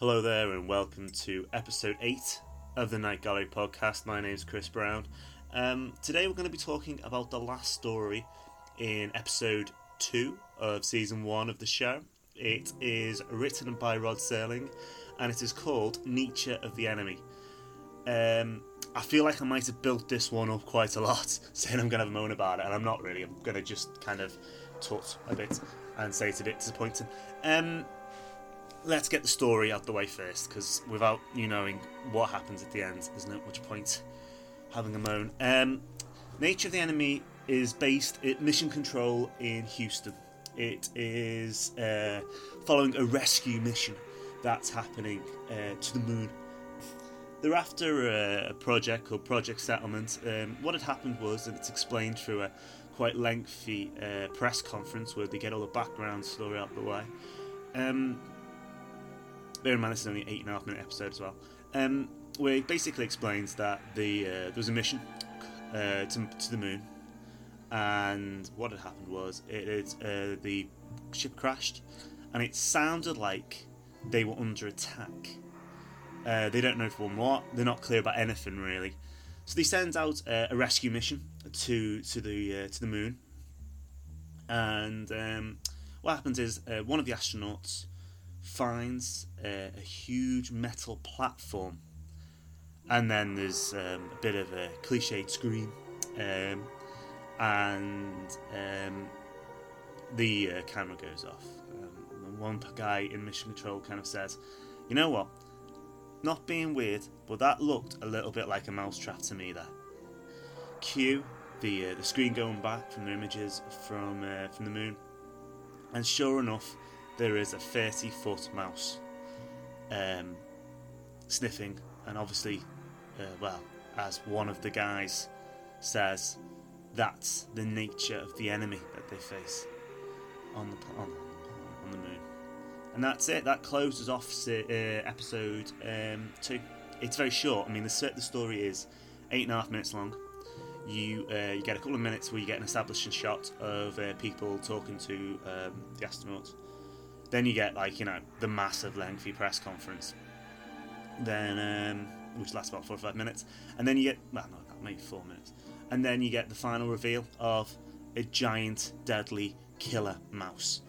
Hello there, and welcome to episode 8 of the Night Gallery podcast. My name is Chris Brown. Um, today we're going to be talking about the last story in episode 2 of season 1 of the show. It is written by Rod Serling and it is called Nature of the Enemy. Um, I feel like I might have built this one up quite a lot, saying I'm going to have a moan about it, and I'm not really. I'm going to just kind of tut a bit and say it's a bit disappointing. Um, let's get the story out the way first, because without you knowing what happens at the end, there's not much point having a moan. Um, Nature of the Enemy is based at Mission Control in Houston. It is uh, following a rescue mission that's happening uh, to the moon. They're after a, project called Project Settlement. Um, what had happened was, and it's explained through a quite lengthy uh, press conference where they get all the background story out the way. Um, bear in mind this is only an eight and a half minute episode as well. Um, where it basically explains that the uh, there was a mission uh, to, to the moon, and what had happened was it, it uh, the ship crashed, and it sounded like they were under attack. Uh, they don't know from what. They're not clear about anything really. So they send out uh, a rescue mission to to the uh, to the moon, and um, what happens is uh, one of the astronauts finds a, a huge metal platform, and then there's um, a bit of a cliched scream, um, and um, the uh, camera goes off. Um, one guy in mission control kind of says, "You know what? Not being weird, but that looked a little bit like a mousetrap to me." There. Cue the uh, the screen going back from the images from uh, from the moon, and sure enough, there is a 30 foot mouse um, sniffing, and obviously, uh, well, as one of the guys says, that's the nature of the enemy that they face on the on, on the moon. And that's it. That closes off uh, episode um, two. It's very short. I mean, the the story is eight and a half minutes long. You uh, you get a couple of minutes where you get an establishing shot of uh, people talking to um, the astronauts then you get like you know the massive lengthy press conference. Then um, which lasts about four or five minutes, and then you get well no maybe four minutes, and then you get the final reveal of a giant deadly killer mouse.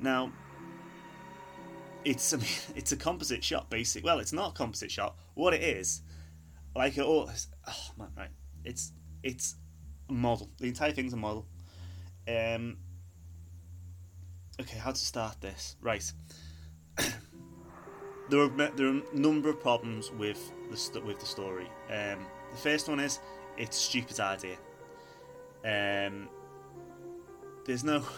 Now it's I mean, it's a composite shot basic. Well, it's not a composite shot. What it is, like it all, oh man, right? It's it's a model. The entire thing's a model. Um, okay, how to start this? Right. there are there are a number of problems with the with the story. Um, the first one is it's a stupid idea. Um, there's no.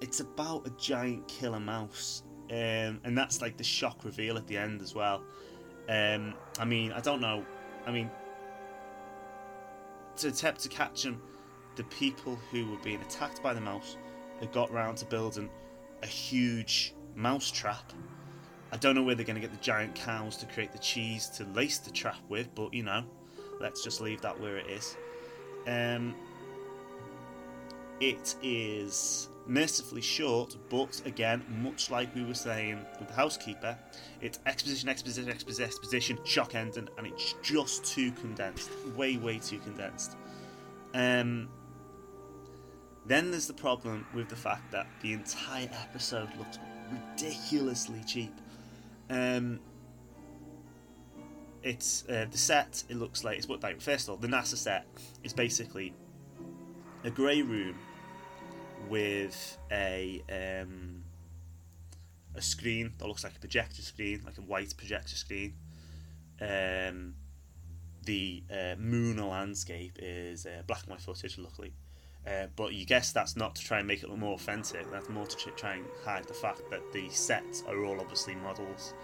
It's about a giant killer mouse, um, and that's like the shock reveal at the end as well. Um, I mean, I don't know. I mean, to attempt to catch him, the people who were being attacked by the mouse had got round to building a huge mouse trap. I don't know where they're going to get the giant cows to create the cheese to lace the trap with, but you know, let's just leave that where it is. Um, it is mercifully short, but again, much like we were saying with the housekeeper, it's exposition, exposition, exposition, exposition, shock ending, and it's just too condensed, way, way too condensed. Um, then there's the problem with the fact that the entire episode looks ridiculously cheap. Um, it's uh, the set. It looks like it's what like first of all the NASA set is basically a grey room with a um, a screen that looks like a projector screen, like a white projector screen. Um, the uh, moon landscape is uh, black and white footage, luckily. Uh, but you guess that's not to try and make it look more authentic. That's more to try and hide the fact that the sets are all obviously models.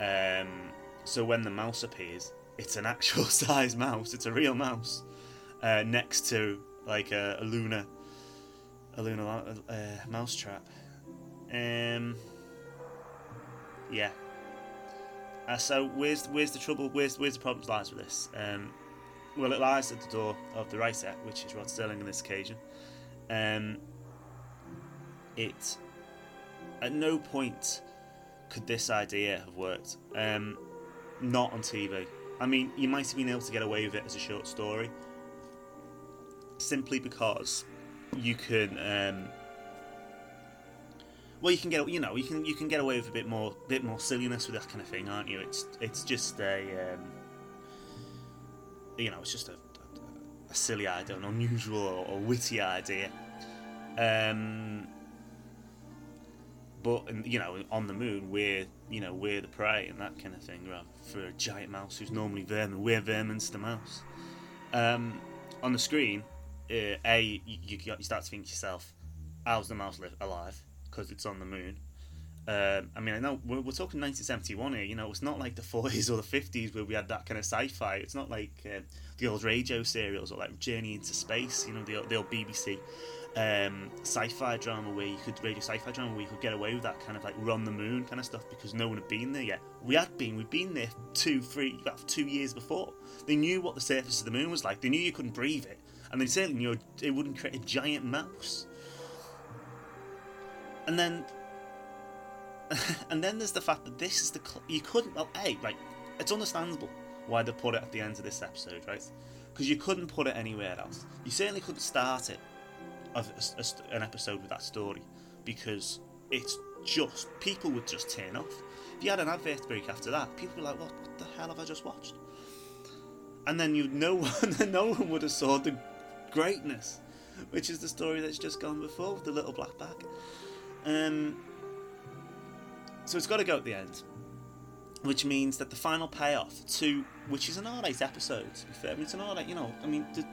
Um, so when the mouse appears, it's an actual size mouse. It's a real mouse uh, next to like a, a lunar, a lunar uh, mouse trap. Um, yeah. Uh, so where's where's the trouble? Where's where's the problems lies with this? Um, well, it lies at the door of the writer, which is Rod Serling on this occasion. Um, it at no point could this idea have worked? Um, not on TV. I mean, you might have been able to get away with it as a short story, simply because you can. Um, well, you can get you know you can you can get away with a bit more bit more silliness with that kind of thing, aren't you? It's it's just a um, you know it's just a, a, a silly idea, an unusual or, or witty idea. Um, but you know, on the moon, we're you know we're the prey and that kind of thing. Right? For a giant mouse who's normally vermin, we're vermin's the mouse. Um, on the screen, uh, a you, you, start to think to yourself, how's the mouse live alive? because it's on the moon. Um, I mean, I know we're, we're, talking 1971 here. You know, it's not like the 40s or the 50s where we had that kind of sci-fi. It's not like uh, the old radio serials or like Journey into Space. You know, the, the old BBC um, sci-fi drama where you could radio sci-fi drama where you could get away with that kind of like run the moon kind of stuff because no one had been there yet. We had been. We'd been there two, three, about two years before. They knew what the surface of the moon was like. They knew you couldn't breathe it, and they certainly knew it wouldn't create a giant mouse and then and then there's the fact that this is the cl- you couldn't well a right it's understandable why they put it at the end of this episode right? Because you couldn't put it anywhere else. You certainly couldn't start it a, a, an episode with that story because it's just people would just turn off. If you had an advert break after that people would be like what, what the hell have I just watched? And then you no one no one would have saw the greatness which is the story that's just gone before with the little black bag. Um, so it's got to go at the end, which means that the final payoff to which is an alright episode. To be fair, I mean, it's an alright. You know, I mean, the,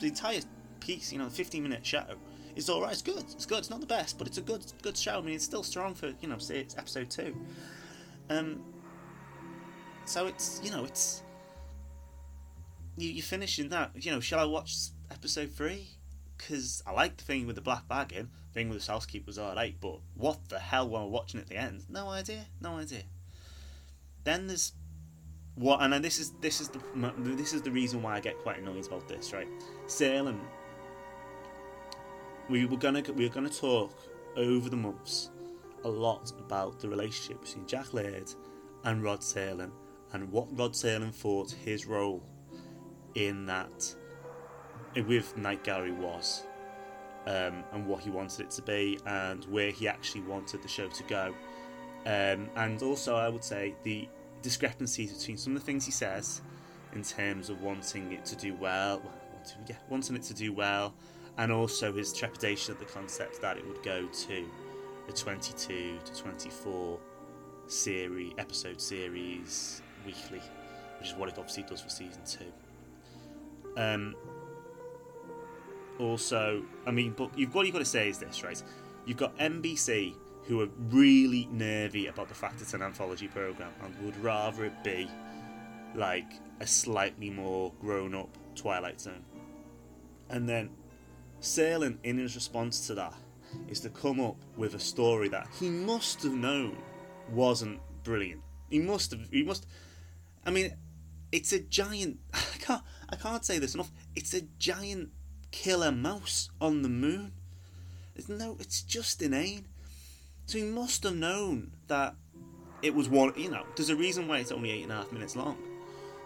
the entire piece, you know, the fifteen minute show is alright. It's good. It's good. It's not the best, but it's a good good show. I mean, it's still strong for you know, say it's episode two. Um. So it's you know it's you you finish in that. You know, shall I watch episode three? Because I like the thing with the black bag in thing with the housekeeper was alright, but what the hell while watching at the end? No idea, no idea. Then there's what, and this is this is the this is the reason why I get quite annoyed about this, right? Serling. We were gonna we were gonna talk over the months a lot about the relationship between Jack Laird and Rod Serling and what Rod Serling thought his role in that with Night Gallery was um, and what he wanted it to be and where he actually wanted the show to go. Um, and also, I would say the discrepancies between some of the things he says in terms of wanting it to do well, wanting, yeah, wanting it to do well, and also his trepidation at the concept that it would go to a 22 to 24 series, episode series weekly, which is what it obviously does for season two. Um, also, I mean, but you've, what you've got to say is this, right? You've got NBC who are really nervy about the fact it's an anthology program and would rather it be like a slightly more grown up Twilight Zone. And then Serling, in his response to that, is to come up with a story that he must have known wasn't brilliant. He must have. He must. I mean, it's a giant. I can't. I can't say this enough. It's a giant killer mouse on the moon. It's no, it's just inane. So he must have known that it was one. You know, there's a reason why it's only eight and a half minutes long.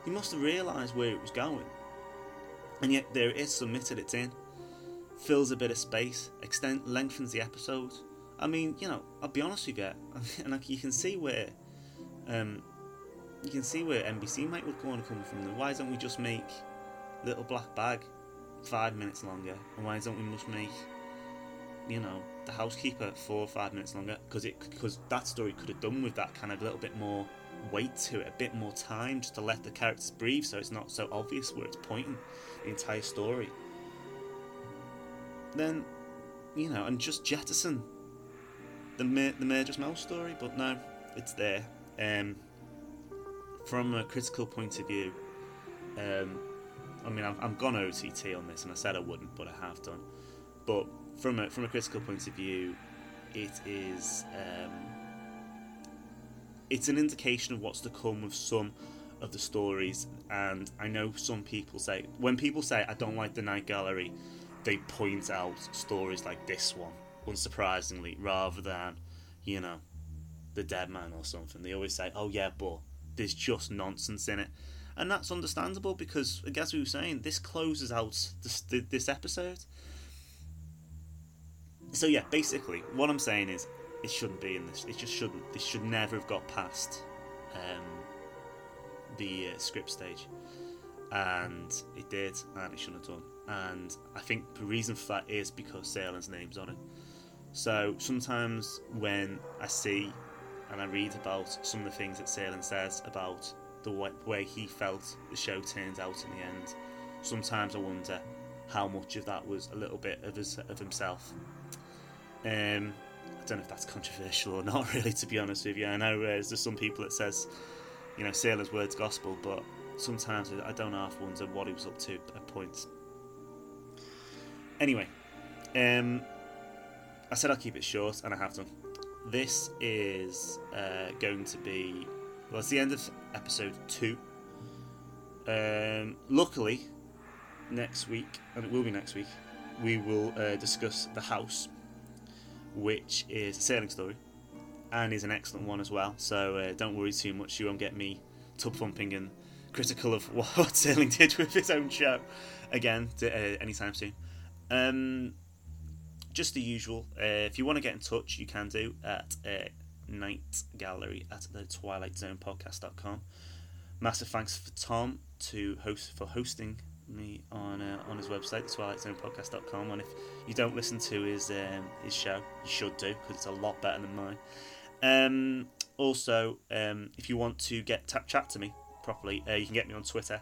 He must have realised where it was going, and yet there it is submitted. It's in, fills a bit of space, extend lengthens the episode. I mean, you know, I'll be honest with you, and like you can see where, um, you can see where NBC might would want to come from. Why don't we just make Little Black Bag five minutes longer, and why don't we just make, you know, the housekeeper four or five minutes longer? Because it because that story could have done with that kind of little bit more weight to it, a bit more time, just to let the characters breathe, so it's not so obvious where it's pointing the entire story. Then, you know, and just jettison the the murderous mouse story, but no, it's there. Um, from a critical point of view, um, I mean, I've, I've gone OTT on this, and I said I wouldn't, but I have done. But from a from a critical point of view, it is um, it's an indication of what's to come with some of the stories. And I know some people say when people say I don't like the Night Gallery, they point out stories like this one, unsurprisingly, rather than you know the dead man or something. They always say, "Oh yeah, but there's just nonsense in it," and that's understandable because, as we were saying, this closes out this this episode. So yeah, basically, what I'm saying is, it shouldn't be in this. It just shouldn't. This should never have got past um, the uh, script stage, and it did, and it shouldn't have done. And I think the reason for that is because Serling's name's on it. So sometimes when I see and I read about some of the things that Serling says about the way he felt the show turned out in the end, sometimes I wonder how much of that was a little bit of, his, of himself. Um, I don't know if that's controversial or not, really, to be honest with you. I know uh, there's some people that says, you know, Serling's words gospel, but sometimes I don't half wonder what he was up to at points. Anyway, um, I said I'll keep it short, and I have done. This is uh, going to be well, it's the end of episode two. Um, luckily, next week, and it will be next week, we will uh, discuss the house, which is a Serling story, and is an excellent one as well. So uh, don't worry too much; you won't get me tub thumping and critical of what Serling did with his own show again uh, anytime soon. Um, just the usual. Uh, if you want to get in touch, you can do at uh, Night Gallery at the Twilight Zone Podcast.com. Massive thanks for Tom to host for hosting me on uh, on his website, the Twilight Zone Podcast.com. And if you don't listen to his um, his show, you should do because it's a lot better than mine. Um, also, um, if you want to get tap chat to me properly, uh, you can get me on Twitter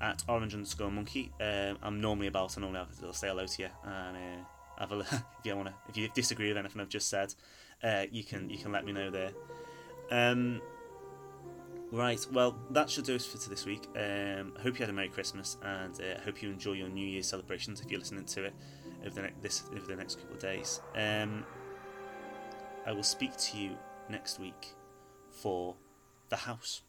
at orange underscore monkey. Um, I'm normally about, I normally have to say hello to you and uh, have a if you want to if you disagree with anything I've just said, uh, you can you can let me know there. Um, right, well that should do it for this week. Um, I hope you had a Merry Christmas and I uh, hope you enjoy your New Year's celebrations if you're listening to it over the ne- this over the next couple of days. Um, I will speak to you next week for the house.